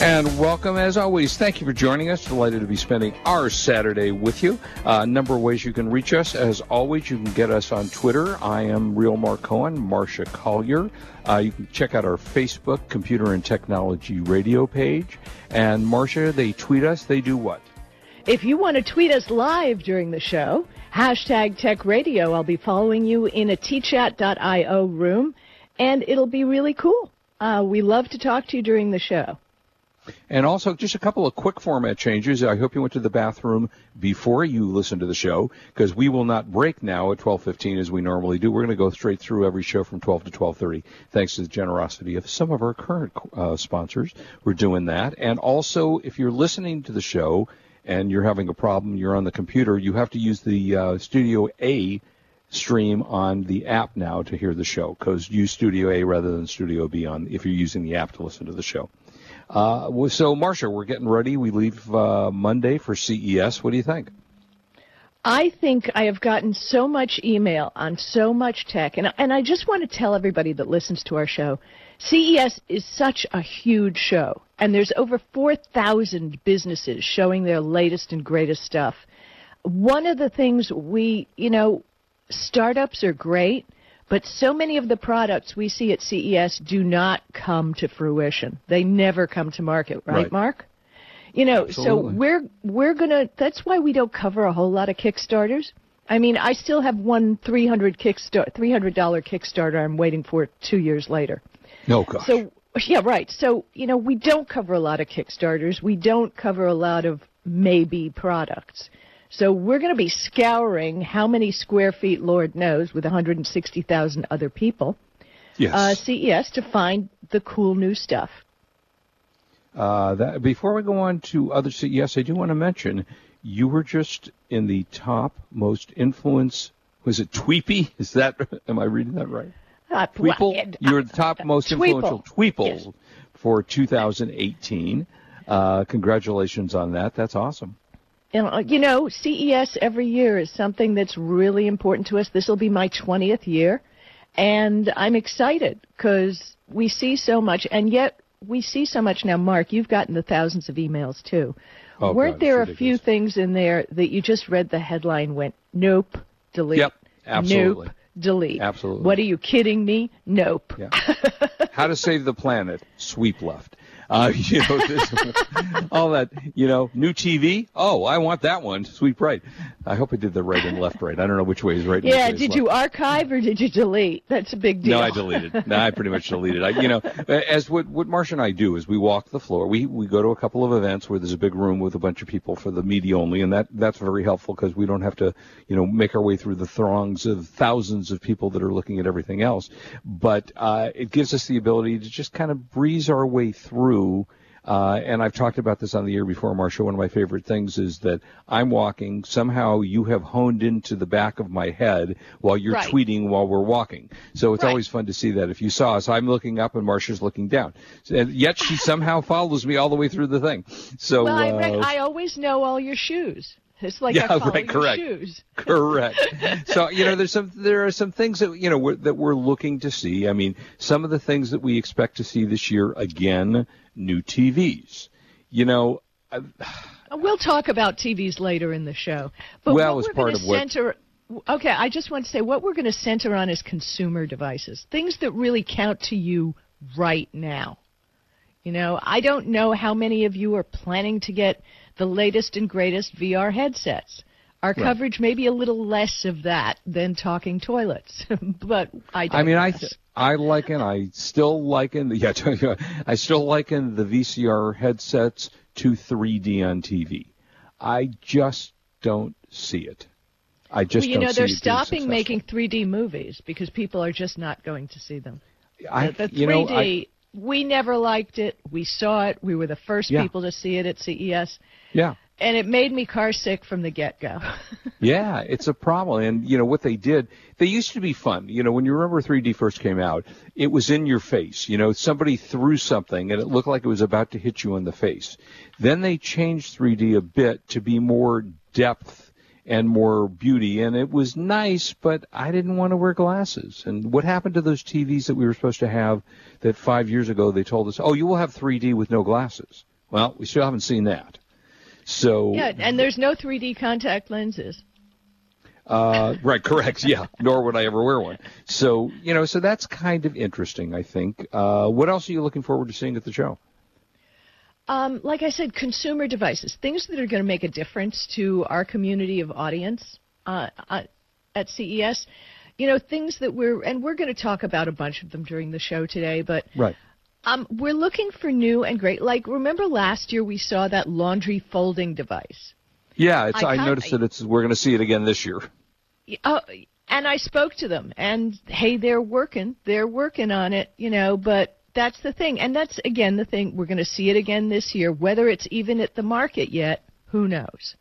And welcome, as always. Thank you for joining us. Delighted to be spending our Saturday with you. A uh, number of ways you can reach us. As always, you can get us on Twitter. I am Real Mark Cohen, Marcia Collier. Uh, you can check out our Facebook Computer and Technology Radio page. And Marcia, they tweet us. They do what? If you want to tweet us live during the show, hashtag Tech Radio. I'll be following you in a tchat.io room, and it'll be really cool. Uh, we love to talk to you during the show. And also, just a couple of quick format changes. I hope you went to the bathroom before you listened to the show, because we will not break now at 12:15 as we normally do. We're going to go straight through every show from 12 to 12:30, thanks to the generosity of some of our current uh, sponsors. We're doing that. And also, if you're listening to the show and you're having a problem, you're on the computer, you have to use the uh, Studio A stream on the app now to hear the show, because use Studio A rather than Studio B on if you're using the app to listen to the show. Uh, so, Marcia, we're getting ready. We leave uh, Monday for CES. What do you think? I think I have gotten so much email on so much tech, and and I just want to tell everybody that listens to our show, CES is such a huge show, and there's over 4,000 businesses showing their latest and greatest stuff. One of the things we, you know, startups are great, but so many of the products we see at CES do not come to fruition. They never come to market, right, right. Mark? You know, Absolutely. so we're we're gonna. That's why we don't cover a whole lot of Kickstarters. I mean, I still have one three hundred Kickstarter, three hundred dollar Kickstarter. I'm waiting for two years later. No, gosh. So yeah, right. So you know, we don't cover a lot of Kickstarters. We don't cover a lot of maybe products. So we're going to be scouring how many square feet, Lord knows, with 160,000 other people, yes. uh, CES to find the cool new stuff. Uh, that, before we go on to other CES, I do want to mention you were just in the top most influence. Was it Tweepy? Is that? Am I reading that right? Uh, Tweeple. You're the top most influential Tweeple yes. for 2018. Uh, congratulations on that. That's awesome. And, uh, you know, CES every year is something that's really important to us. This will be my 20th year. And I'm excited because we see so much, and yet we see so much now. Mark, you've gotten the thousands of emails too. Oh, Weren't God, there a few things in there that you just read the headline, went, nope, delete? Yep, absolutely. Nope, delete. Absolutely. What are you kidding me? Nope. Yeah. How to save the planet? Sweep left. Uh, you know, this, all that, you know, new TV. Oh, I want that one. Sweep right. I hope I did the right and left right. I don't know which way is right. Yeah. did you archive or did you delete? That's a big deal. No, I deleted. no, I pretty much deleted. I, you know, as what what Marcia and I do is we walk the floor. We we go to a couple of events where there's a big room with a bunch of people for the media only, and that that's very helpful because we don't have to, you know, make our way through the throngs of thousands of people that are looking at everything else. But uh, it gives us the ability to just kind of breeze our way through uh, and I've talked about this on the air before, Marcia. One of my favorite things is that I'm walking. Somehow you have honed into the back of my head while you're right. tweeting while we're walking. So it's right. always fun to see that. If you saw us, I'm looking up and Marcia's looking down. And yet she somehow follows me all the way through the thing. So well, I, uh, I always know all your shoes. It's like yeah, I follow right, your correct. shoes. correct. So you know, there's some there are some things that you know we're, that we're looking to see. I mean, some of the things that we expect to see this year again, new TVs you know. Uh, we'll talk about TVs later in the show. But well, what as part of center, what. Okay, I just want to say what we're going to center on is consumer devices, things that really count to you right now. You know, I don't know how many of you are planning to get the latest and greatest VR headsets. Our right. coverage may be a little less of that than talking toilets, but I. I mean, I th- I liken, I still liken, yeah, I still liken the VCR headsets to 3D on TV. I just don't see it. I just well, you know they're stopping making 3D movies because people are just not going to see them. I, the, the 3D, you know, I, we never liked it. We saw it. We were the first yeah. people to see it at CES. Yeah. and it made me car sick from the get go. yeah, it's a problem. And you know what they did? They used to be fun. You know, when you remember 3D first came out, it was in your face. You know, somebody threw something and it looked like it was about to hit you in the face. Then they changed 3D a bit to be more depth and more beauty. And it was nice, but I didn't want to wear glasses. And what happened to those TVs that we were supposed to have that five years ago they told us, oh, you will have 3D with no glasses? Well, we still haven't seen that. So yeah, and there's no 3D contact lenses. Uh, right, correct. Yeah, nor would I ever wear one. So you know, so that's kind of interesting. I think. Uh, what else are you looking forward to seeing at the show? Um, like I said, consumer devices, things that are going to make a difference to our community of audience uh, uh at CES. You know, things that we're and we're going to talk about a bunch of them during the show today, but right. Um, we're looking for new and great. Like, remember last year we saw that laundry folding device. Yeah, it's, I, I noticed that it's. We're going to see it again this year. Uh, and I spoke to them, and hey, they're working. They're working on it, you know. But that's the thing, and that's again the thing. We're going to see it again this year. Whether it's even at the market yet, who knows?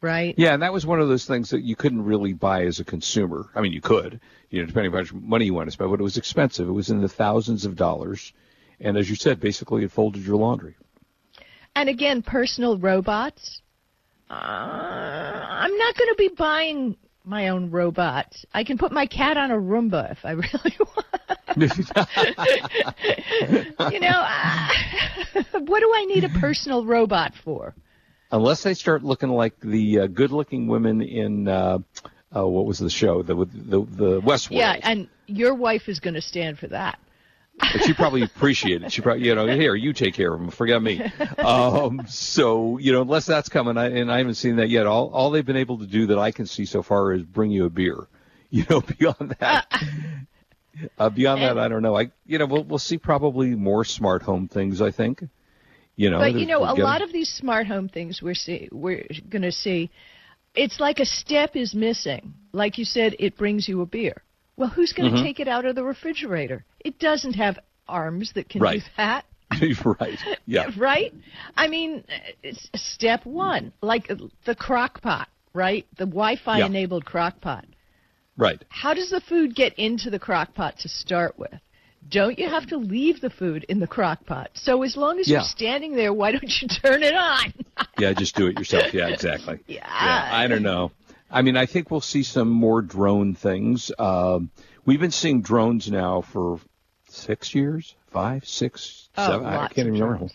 Right? Yeah, and that was one of those things that you couldn't really buy as a consumer. I mean, you could, you know, depending on how much money you want to spend, but it was expensive. It was in the thousands of dollars and as you said, basically it folded your laundry. And again, personal robots. Uh, I'm not going to be buying my own robot. I can put my cat on a Roomba if I really want. you know, uh, what do I need a personal robot for? Unless they start looking like the uh, good-looking women in uh, uh, what was the show, the the the Westworld. Yeah, and your wife is going to stand for that. But she probably appreciated it. She probably, you know, here, you take care of them. Forget me. Um, so, you know, unless that's coming, I, and I haven't seen that yet. All, all they've been able to do that I can see so far is bring you a beer. You know, beyond that, uh, beyond that, I don't know. I, you know, we'll, we'll see probably more smart home things, I think. You know, but you know, a lot of these smart home things we're see, we're going to see, it's like a step is missing. Like you said, it brings you a beer. Well, who's going to mm-hmm. take it out of the refrigerator? It doesn't have arms that can right. do that. right. Yeah. right? I mean, it's step one, like the crock pot, right? The Wi Fi enabled yeah. crock pot. Right. How does the food get into the crock pot to start with? Don't you have to leave the food in the crock pot? So as long as yeah. you're standing there, why don't you turn it on? yeah, just do it yourself. Yeah, exactly. Yeah. yeah. I don't know. I mean, I think we'll see some more drone things. Uh, we've been seeing drones now for six years, five, six, oh, seven. I can't even remember.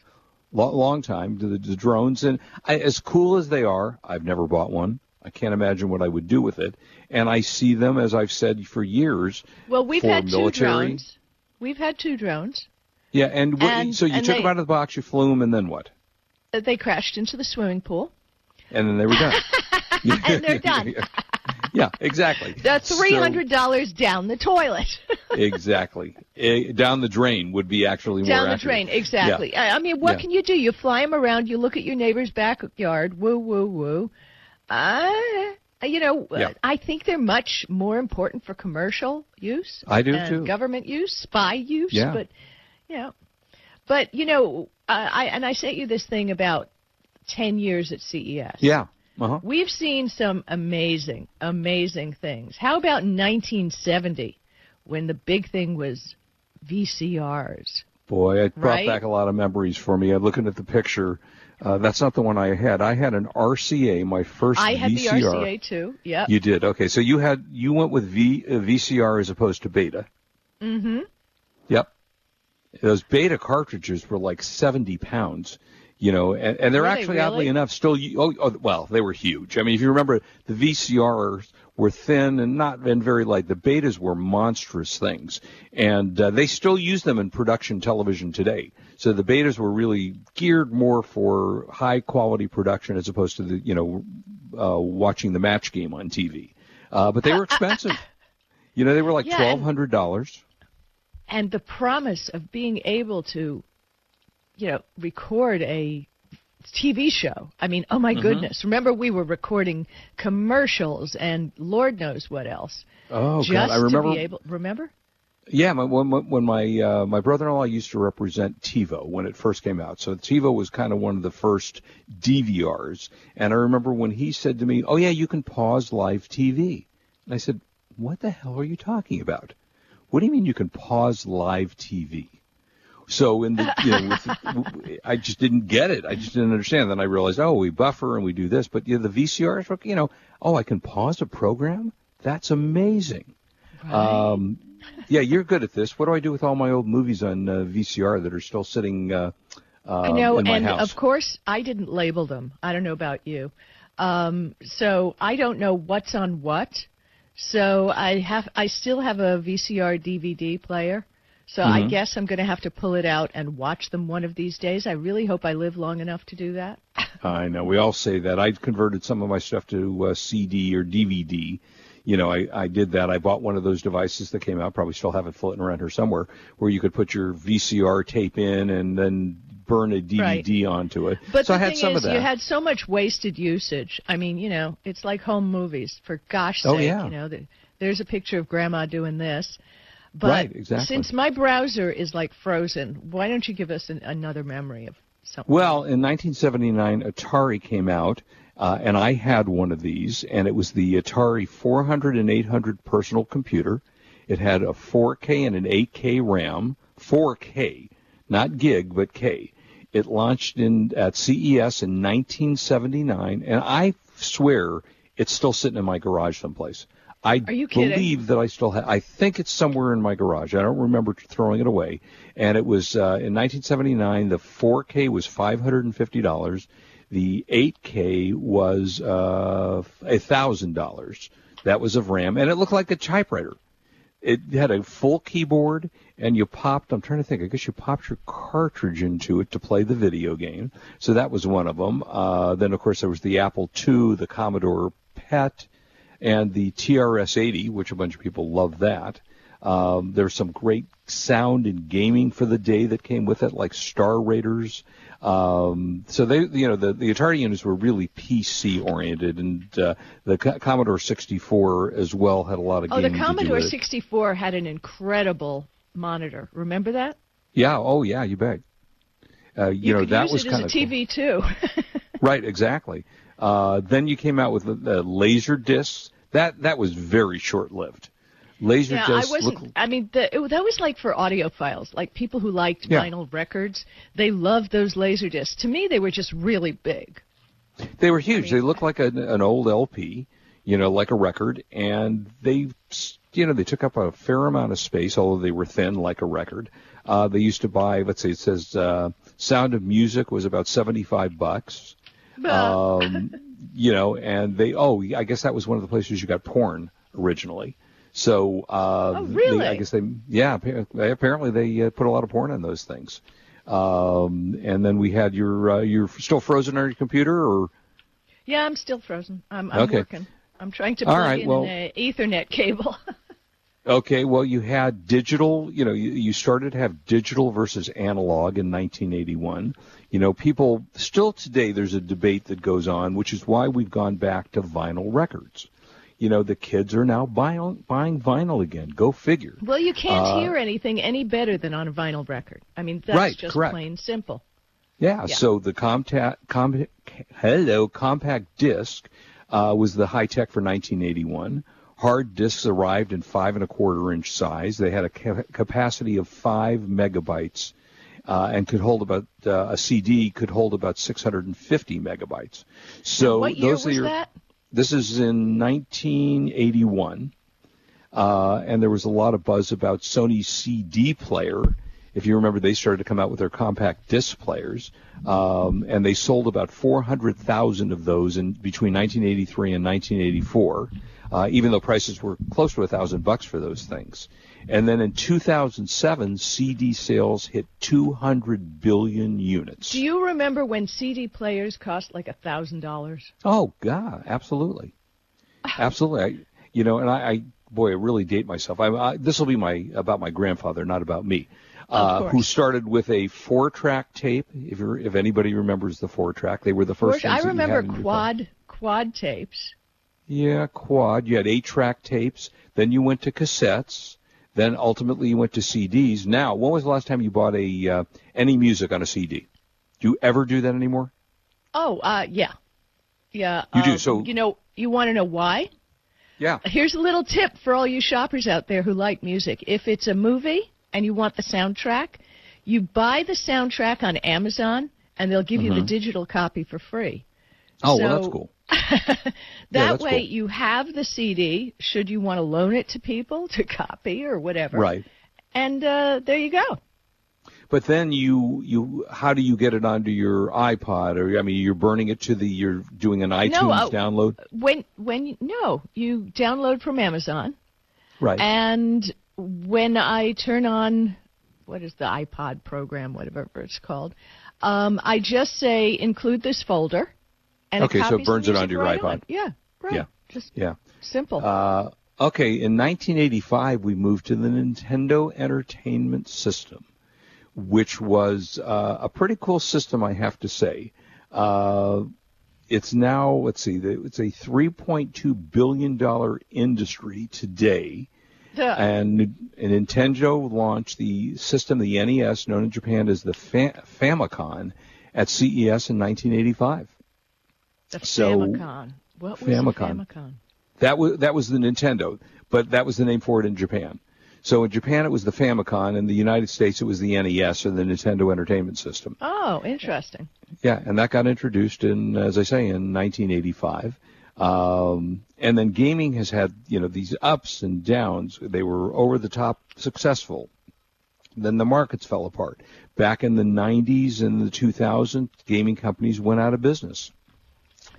Long, long time. The, the drones and I, as cool as they are, I've never bought one. I can't imagine what I would do with it. And I see them, as I've said for years. Well, we've had military. two drones. We've had two drones. Yeah, and, and so you took they, them out of the box, you flew them, and then what? They crashed into the swimming pool. And then they were done. and they're done. yeah, exactly. That's three hundred dollars so, down the toilet. exactly, it, eh, down the drain would be actually down the accurate. drain. Exactly. Yeah. I, mean, what yeah. can you do? You fly them around. You look at your neighbor's backyard. Woo, woo, woo. Uh, you know, yeah. I think they're much more important for commercial use. I do and too. Government use, spy use. Yeah. But, you know, but you know, uh, I and I sent you this thing about ten years at CES. Yeah. Uh-huh. We've seen some amazing, amazing things. How about 1970 when the big thing was VCRs? Boy, it brought right? back a lot of memories for me. I'm looking at the picture. Uh, that's not the one I had. I had an RCA, my first I had VCR. the RCA too. Yeah. You did. Okay, so you had you went with V uh, VCR as opposed to Beta. Mm-hmm. Yep. Those Beta cartridges were like 70 pounds you know, and, and they're were actually they really? oddly enough still. Oh, oh, well, they were huge. I mean, if you remember, the VCRs were thin and not and very light. The betas were monstrous things, and uh, they still use them in production television today. So the betas were really geared more for high quality production as opposed to the you know uh, watching the match game on TV. Uh, but they were expensive. you know, they were like yeah, twelve hundred dollars. And the promise of being able to you know, record a TV show. I mean, oh my mm-hmm. goodness. Remember we were recording commercials and Lord knows what else. Oh just God, I remember. To be able, remember? Yeah, my, when, when my uh, my brother-in-law used to represent TiVo when it first came out. So TiVo was kind of one of the first DVRs, and I remember when he said to me, "Oh yeah, you can pause live TV," and I said, "What the hell are you talking about? What do you mean you can pause live TV?" So in the, you know, with, I just didn't get it. I just didn't understand. Then I realized, oh, we buffer and we do this, but you know, the VCRs, you know, oh, I can pause a program. That's amazing. Right. Um, yeah, you're good at this. What do I do with all my old movies on uh, VCR that are still sitting uh, uh, I know, in my and house? of course, I didn't label them. I don't know about you. Um, so I don't know what's on what. So I have, I still have a VCR DVD player. So I Mm-hmm. guess I'm going to have to pull it out and watch them one of these days. I really hope I live long enough to do that. I know. We all say that. I've converted some of my stuff to uh, CD or DVD. You know, I, I did that. I bought one of those devices that came out. Probably still have it floating around here somewhere, where you could put your VCR tape in and then burn a DVD onto it. But so the I had thing some is, of that. you had so much wasted usage. I mean, you know, it's like home movies. For gosh Oh, sake, yeah. you know, the, there's a picture of Grandma doing this. But Right, exactly. since my browser is like frozen, why don't you give us an, another memory of something? Well, in 1979, Atari came out, uh, and I had one of these, and it was the Atari 400 and 800 personal computer. It had a 4K and an 8K RAM, 4K, not gig, but K. It launched in at CES in 1979, and I swear it's still sitting in my garage someplace. I you kidding? believe that I still have. I think it's somewhere in my garage. I don't remember throwing it away. And it was uh, in 1979. The 4K was $550. The 8K was uh, $1,000. That was of RAM, and it looked like a typewriter. It had a full keyboard, and you popped. I'm trying to think. I guess you popped your cartridge into it to play the video game. So that was one of them. Uh, then, of course, there was the Apple II, the Commodore PET, and the TRS-80, which a bunch of people love that. Um, there's some great sound and gaming for the day that came with it, like Star Raiders. Um, so they, you know, the, the Atari units were really PC oriented, and uh, the Co- Commodore 64 as well had a lot of oh, the gaming to do Commodore with it. 64 had an incredible monitor. Remember that? Yeah. Oh, yeah. You bet. Uh, you, You know could that use was kind of a TV too. right. Exactly. Uh, then you came out with the, the laser discs. That that was very short lived. Laser yeah, I discs wasn't. look I mean, the, it, that was like for audiophiles, like people who liked Yeah. vinyl records. They loved those laser discs. To me, they were just really big. They were huge. they looked like an, an old LP, you know, like a record, and they, you know, they took up a fair amount of space, although they were thin, like a record. Uh, they used to buy, let's say, it says uh, Sound of Music was about seventy-five bucks. Um, you know, and they, oh, I guess that was one of the places you got porn originally. So, uh, Oh, really? they, I guess they, yeah, appa- apparently they uh, put a lot of porn on those things. Um, and then we had your, uh, you're still frozen on your computer, or Yeah, I'm still frozen. I'm, I'm Okay. working. I'm trying to plug right, in well- an Ethernet cable. Okay, well, you had digital, you know, you, you started to have digital versus analog in 1981. You know, people, still today, there's a debate that goes on, which is why we've gone back to vinyl records. You know, the kids are now buying, buying vinyl again. Go figure. well, you can't Uh, hear anything any better than on a vinyl record. I mean, that's Right, just correct. plain simple. Yeah, Yeah. so the Comta- com- hello, compact disc uh, was the high tech for 1981. Hard discs arrived in five and a quarter inch size. They had a ca- capacity of five megabytes uh, and could hold about uh, a CD could hold about 650 megabytes. So what year those was are your, that? This is in 1981. Uh, and there was a lot of buzz about Sony's CD player. If you remember, they started to come out with their compact disc players, um, and they sold about 400,000 of those in between 1983 and 1984, uh, even though prices were close to a thousand bucks for those things. And then in 2007, CD sales hit 200 billion units. Do you remember when CD players cost like a thousand dollars? Oh God, absolutely, absolutely. I, you know, and I, I boy, I really date myself. I, I, this will be my about my grandfather, not about me, uh, who started with a four-track tape. If you're, if anybody remembers the four-track, they were the first. I that you remember had in your phone. quad quad tapes. Yeah, quad. You had eight-track tapes. Then you went to cassettes. Then ultimately you went to CDs. Now, when was the last time you bought a uh, any music on a CD? Do you ever do that anymore? Oh, uh, yeah, yeah. You do, um, so- you know, you want to know why? Yeah. Here's a little tip for all you shoppers out there who like music. If it's a movie and you want the soundtrack, you buy the soundtrack on Amazon, and they'll give you the digital copy for free. Mm-hmm. Oh, well, So- that's cool. that that's way, cool. you have the CD. Should you want to loan it to people to copy or whatever, Right. And uh, there you go. But then you you how do you get it onto your iPod or I mean you're burning it to the you're doing an iTunes uh, download When when no, you download from Amazon, right and when I turn on what is the iPod program, whatever it's called, um, I just say include this folder, and Okay, so it burns it onto your right iPod. on. Yeah, right. Yeah. Just yeah simple. uh, okay in 1985 we moved to the Nintendo Entertainment System which was uh, a pretty cool system I have to say uh, it's now let's see it's a 3.2 billion dollar industry today Duh. and, and Nintendo launched the system, the NES, known in Japan as the Fa- Famicom, at CES in 1985. the so- Famicom. What was Famicom? That was that was the Nintendo, but that was the name for it in Japan. So in Japan it was the Famicom, in the United States it was the NES or the Nintendo Entertainment System. Oh, interesting. Yeah, and that got introduced in, as I say, in 1985. Um, and then gaming has had, you know, these ups and downs. They were over the top successful. Then the markets fell apart. Back in the 90s and the 2000s, gaming companies went out of business.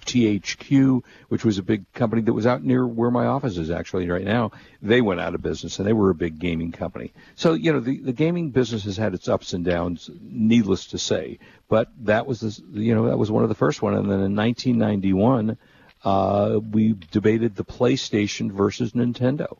THQ, which was a big company that was out near where my office is actually right now, they went out of business and they were a big gaming company. So, you know, the, the gaming business has had its ups and downs, needless to say. But that was, the, you know, that was one of the first one. And then in 1991, uh, we debated the PlayStation versus Nintendo.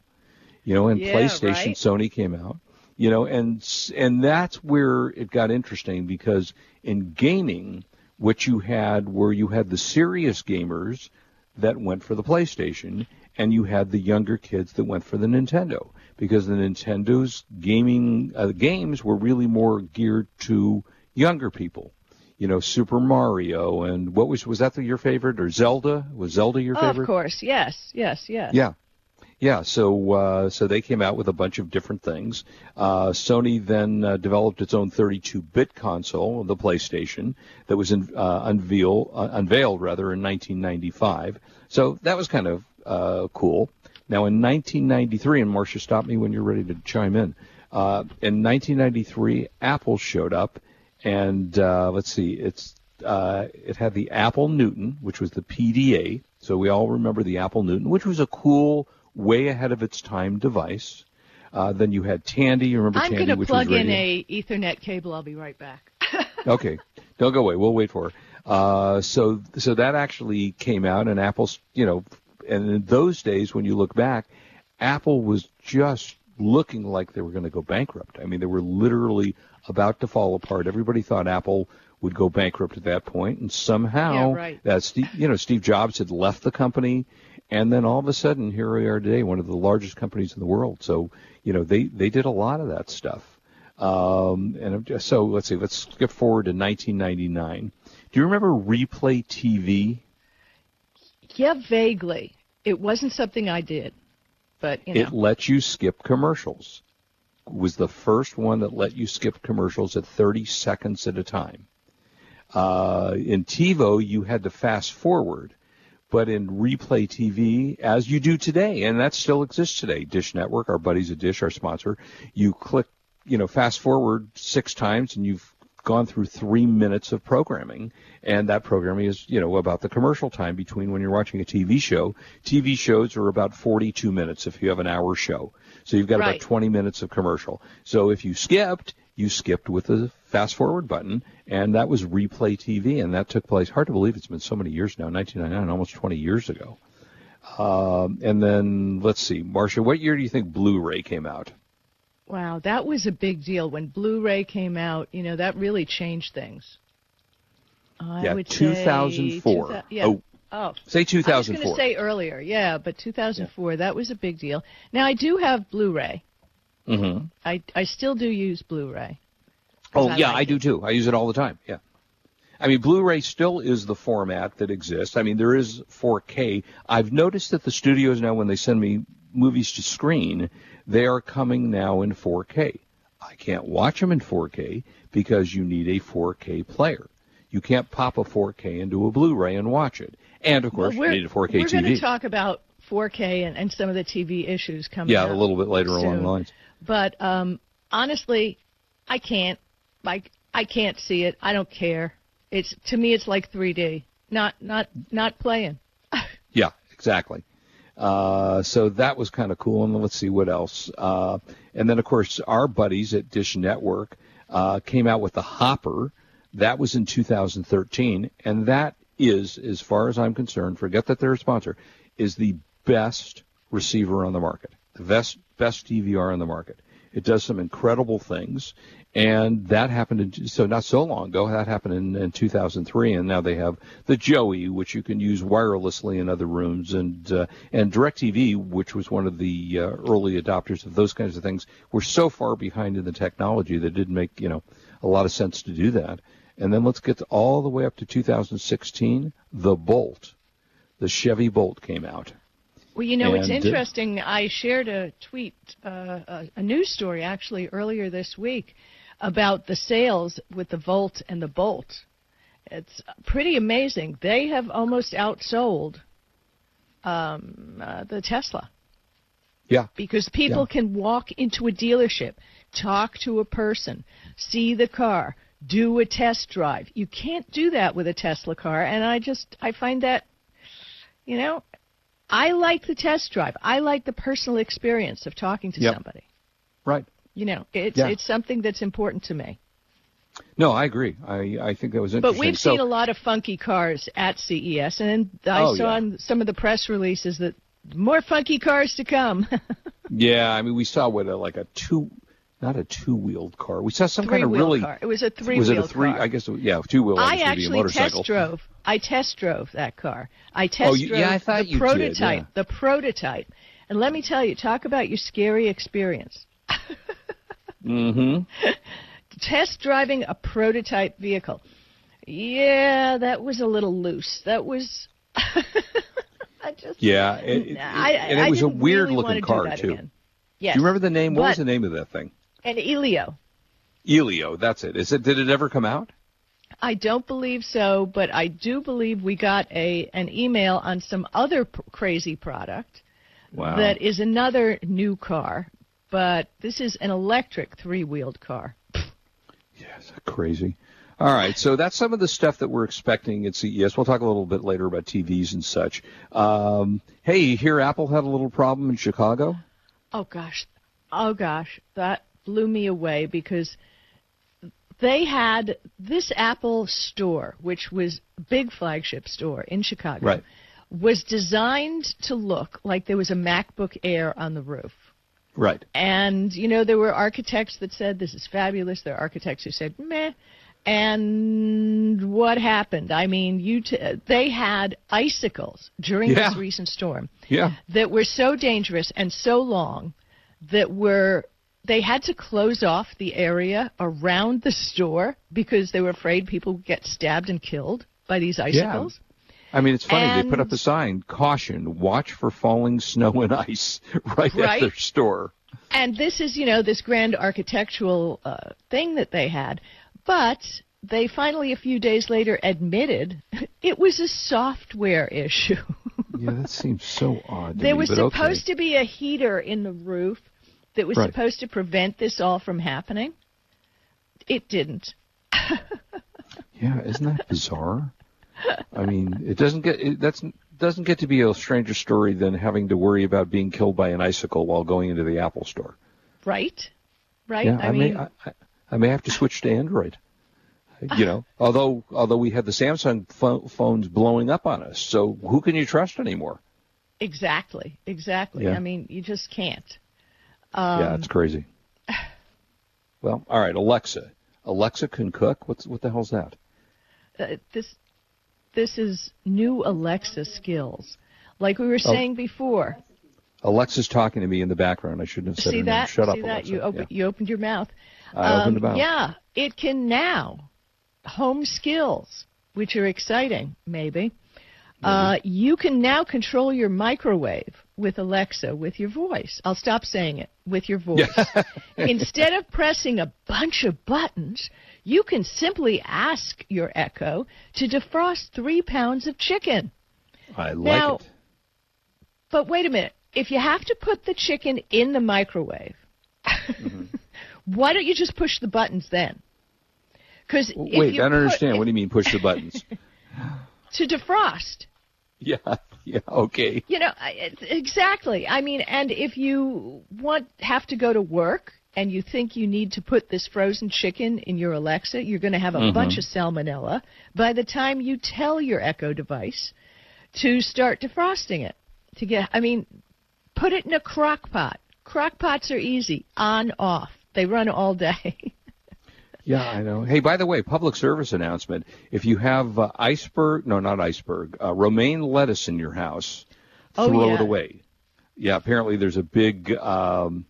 You know, and Yeah, PlayStation, right. Sony came out. You know, and and that's where it got interesting because in gaming, what you had were you had the serious gamers that went for the PlayStation, and you had the younger kids that went for the Nintendo because the Nintendo's gaming uh, games were really more geared to younger people. You know, Super Mario and what was was that your favorite or Zelda? Was Zelda your Oh, favorite? of course. Yes, yes, yes. Yeah. Yeah, so uh, so they came out with a bunch of different things. Uh, Sony then uh, developed its own 32-bit console, the PlayStation, that was in, uh, unveil, uh, unveiled rather in 1995. So that was kind of uh, cool. Now in 1993, and Marcia, stop me when you're ready to chime in. Uh, in 1993, Apple showed up, and uh, let's see, it's uh, it had the Apple Newton, which was the PDA. So we all remember the Apple Newton, which was a cool, way ahead of its time device. Uh, then you had Tandy. You remember Tandy? I'm Tandy, going to which plug in a Ethernet cable. I'll be right back. okay, don't go away. We'll wait for her. Uh, so, so that actually came out, and Apple's, you know, and in those days, when you look back, Apple was just looking like they were going to go bankrupt. I mean, they were literally about to fall apart. Everybody thought Apple would go bankrupt at that point, and somehow Yeah, right. that Steve, you know, Steve Jobs had left the company, and then all of a sudden, here we are today, one of the largest companies in the world. So, you know, they they did a lot of that stuff. Um, and just, so let's see, let's skip forward to 1999. Do you remember Replay TV? Yeah, vaguely. It wasn't something I did, but you know. It let you skip commercials. Was the first one that let you skip commercials at 30 seconds at a time. Uh, in TiVo, you had to fast forward, but in Replay TV, as you do today, and that still exists today, Dish Network, our buddies at Dish, our sponsor, you click, you know, fast forward six times, and you've gone through three minutes of programming, and that programming is, you know, about the commercial time between when you're watching a TV show. TV shows are about 42 minutes if you have an hour show. So you've got Right. about 20 minutes of commercial. So if you skipped, you skipped with the fast forward button, and that was replay TV, and that took place. Hard to believe it's been so many years now, 1999, almost 20 years ago. Um, and then let's see, Marcia, what year do you think Blu-ray came out? Wow, that was a big deal when Blu-ray came out. You know, that really changed things. I yeah, would say 2004. 2000 yeah. Oh, Oh, say I was going to say earlier, yeah, but 2004, that was a big deal. Now I do have Blu-ray, Mm-hmm. I I still do use Blu-ray. Oh I yeah, like I do too. I use it all the time. Yeah. I mean, Blu-ray still is the format that exists. I mean, there is 4K. I've noticed that the studios now, when they send me movies to screen, they are coming now in 4K. I can't watch them in 4K because you need a 4K player. You can't pop a 4K into a Blu-ray and watch it. And of course, Well, you need a 4K we're TV. going to talk about 4K and, and some of the TV issues coming. yeah, a little bit later along the lines. But um, honestly, I can't. Like, I can't see it. I don't care. It's to me, it's like 3D. Not not not playing. Yeah, exactly. Uh, so that was kind of cool. And let's see what else. Uh, and then, of course, our buddies at Dish Network uh, came out with the Hopper. That was in 2013, and that is, as far as I'm concerned, forget that they're a sponsor, is the best receiver on the market, the best best DVR on the market. It does some incredible things, and that happened in, so not so long ago. That happened in, in 2003, and now they have the Joey, which you can use wirelessly in other rooms, and uh, and DirecTV, which was one of the uh, early adopters of those kinds of things. We're so far behind in the technology that it didn't make you know a lot of sense to do that. And then let's get all the way up to 2016. The Bolt, the Chevy Bolt came out. Well, you know, it's And, uh, interesting. I shared a tweet, uh, a, a news story actually earlier this week about the sales with the Volt and the Bolt. It's pretty amazing. They have almost outsold um, uh, the Tesla Yeah, because people Yeah. can walk into a dealership, talk to a person, see the car, do a test drive. You can't do that with a Tesla car, and I just I find that, you know, I like the test drive. I like the personal experience of talking to Yep. somebody. right. You know, it's Yeah. it's something that's important to me. No, I agree. I, I think that was interesting. But we've so, seen a lot of funky cars at CES, and I Oh, saw yeah. in some of the press releases that more funky cars to come. yeah, I mean, we saw what a, like a two, not a two-wheeled car. We saw some kind of really. car. It was a Was three-wheel it a three? car. I guess. it- Yeah, two-wheel. I actually test drove. I test drove that car. I test Oh, you- drove yeah, I thought the you did, prototype. yeah. The prototype. And let me tell you, talk about your scary experience. Mm-hmm. Test driving a prototype vehicle. Yeah, that was a little loose. That was. I just. Yeah, it, it- I, and it I was a didn't really weird-looking car too. Again. Yes. Do you remember the name? What was the name of that thing? An Elio. Elio. That's it. Is it? Did it ever come out? I don't believe so, but I do believe we got a an email on some other p- crazy product Wow. that is another new car, but this is an electric three-wheeled car. Yes, that's crazy. All right, so that's some of the stuff that we're expecting at CES. We'll talk a little bit later about TVs and such. Um, hey, you hear Apple had a little problem in Chicago? Oh gosh, oh gosh, that blew me away because they had this Apple store, which was a big flagship store in Chicago, Right. was designed to look like there was a MacBook Air on the roof. Right. And, you know, there were architects that said, this is fabulous. There are architects who said, meh. And what happened? I mean, you t- they had icicles during Yeah. this recent storm Yeah. that were so dangerous and so long that were they had to close off the area around the store because they were afraid people would get stabbed and killed by these icicles. Yeah. I mean, it's funny. they put up a sign: "Caution: Watch for falling snow and ice." Right, at Right. their store. And this is, you know, this grand architectural uh, thing that they had. But they finally, a few days later, admitted it was a software issue. Yeah, that seems so odd. There me, was but okay. supposed to be a heater in the roof that was Right. supposed to prevent this all from happening. It didn't. Yeah, isn't that bizarre? I mean, it doesn't get it, that's doesn't get to be a stranger story than having to worry about being killed by an icicle while going into the Apple store. Right? Right? Yeah, I, I, mean, may I, I- may have to switch to Android. You know, although although we had the Samsung pho- phones blowing up on us, so who can you trust anymore? exactly. Exactly. Yeah. I mean, you just can't. Um, yeah, it's crazy. Well, all right, Alexa. Alexa can cook. What's what the hell's that? uh, this this is new Alexa skills. Like we were Oh. saying before. Alexa's talking to me in the background. I shouldn't have said See her that? name. Shut See up, that? Alexa. You, open, Yeah. you opened your mouth. I opened the mouth. Um, Yeah, it can now. Home skills, which are exciting, maybe. Uh, you can now control your microwave with Alexa with your voice. I'll stop saying it with your voice. Instead of pressing a bunch of buttons, you can simply ask your Echo to defrost three pounds of chicken. I like Now- it. But wait a minute. If you have to put the chicken in the microwave, mm-hmm. why don't you just push the buttons then? Because Wait, I don't understand. What do you mean push the buttons? to defrost? yeah, yeah, okay. You know, exactly. I mean, and if you want have to go to work and you think you need to put this frozen chicken in your Alexa, you're going to have a Mm-hmm. bunch of salmonella by the time you tell your Echo device to start defrosting it. To get, I mean, put it in a crock pot. Crock pots are easy, on off. They run all day. Yeah, I know. Hey, by the way, public service announcement. If you have uh, iceberg, no, not iceberg, uh, romaine lettuce in your house, Oh, throw yeah. it away. Yeah, apparently there's a big, um,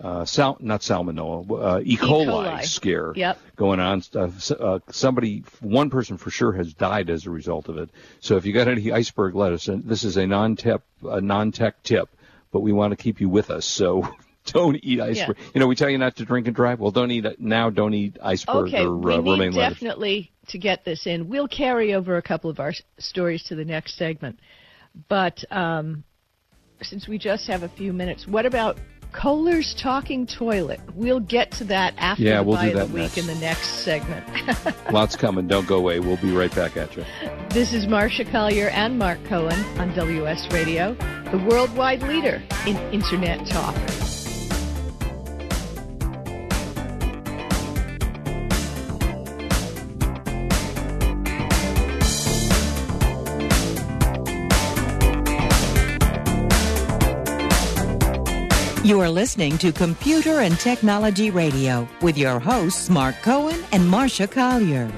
uh, sal- not salmonella, uh, E. coli, coli. scare Yep. going on. Uh, uh, somebody, one person for sure has died as a result of it. So if you got any iceberg lettuce, and this is a non-tip, a non-tech tip, but we want to keep you with us, so don't eat iceberg. You know, we tell you not to drink and drive. Well, don't eat it now. Don't eat iceberg Okay, or we uh, need romaine lettuce. definitely to get this in. We'll carry over a couple of our s- stories to the next segment, but um, since we just have a few minutes, what about Kohler's talking toilet? We'll get to that after Yeah, the we'll buy do of the week next. in the next segment. Lots coming. Don't go away. We'll be right back at you. this is Marcia Collier and Mark Cohen on WS Radio, the worldwide leader in internet talk. You are listening to Computer and Technology Radio with your hosts, Mark Cohen and Marcia Collier.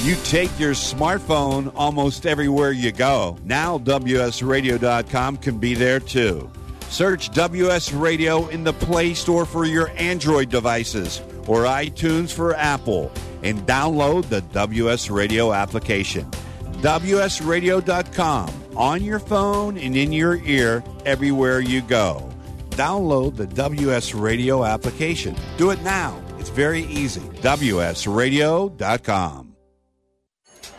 You take your smartphone almost everywhere you go. Now, WSRadio.com can be there too. Search WS Radio in the Play Store for your Android devices or iTunes for Apple and download the WS Radio application. WSRadio.com on your phone and in your ear everywhere you go. Download the WS Radio application. Do it now. It's very easy. WSRadio.com.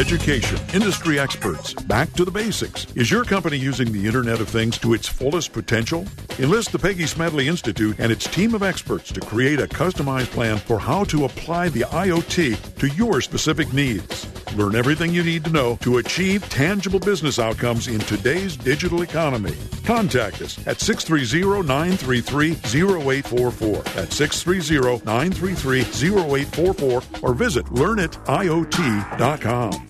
Education, industry experts, back to the basics. Is your company using the Internet of Things to its fullest potential? Enlist the Peggy Smedley Institute and its team of experts to create a customized plan for how to apply the IoT to your specific needs. Learn everything you need to know to achieve tangible business outcomes in today's digital economy. Contact us at 630-933-0844. That's 630-933-0844 or visit learnitiot.com.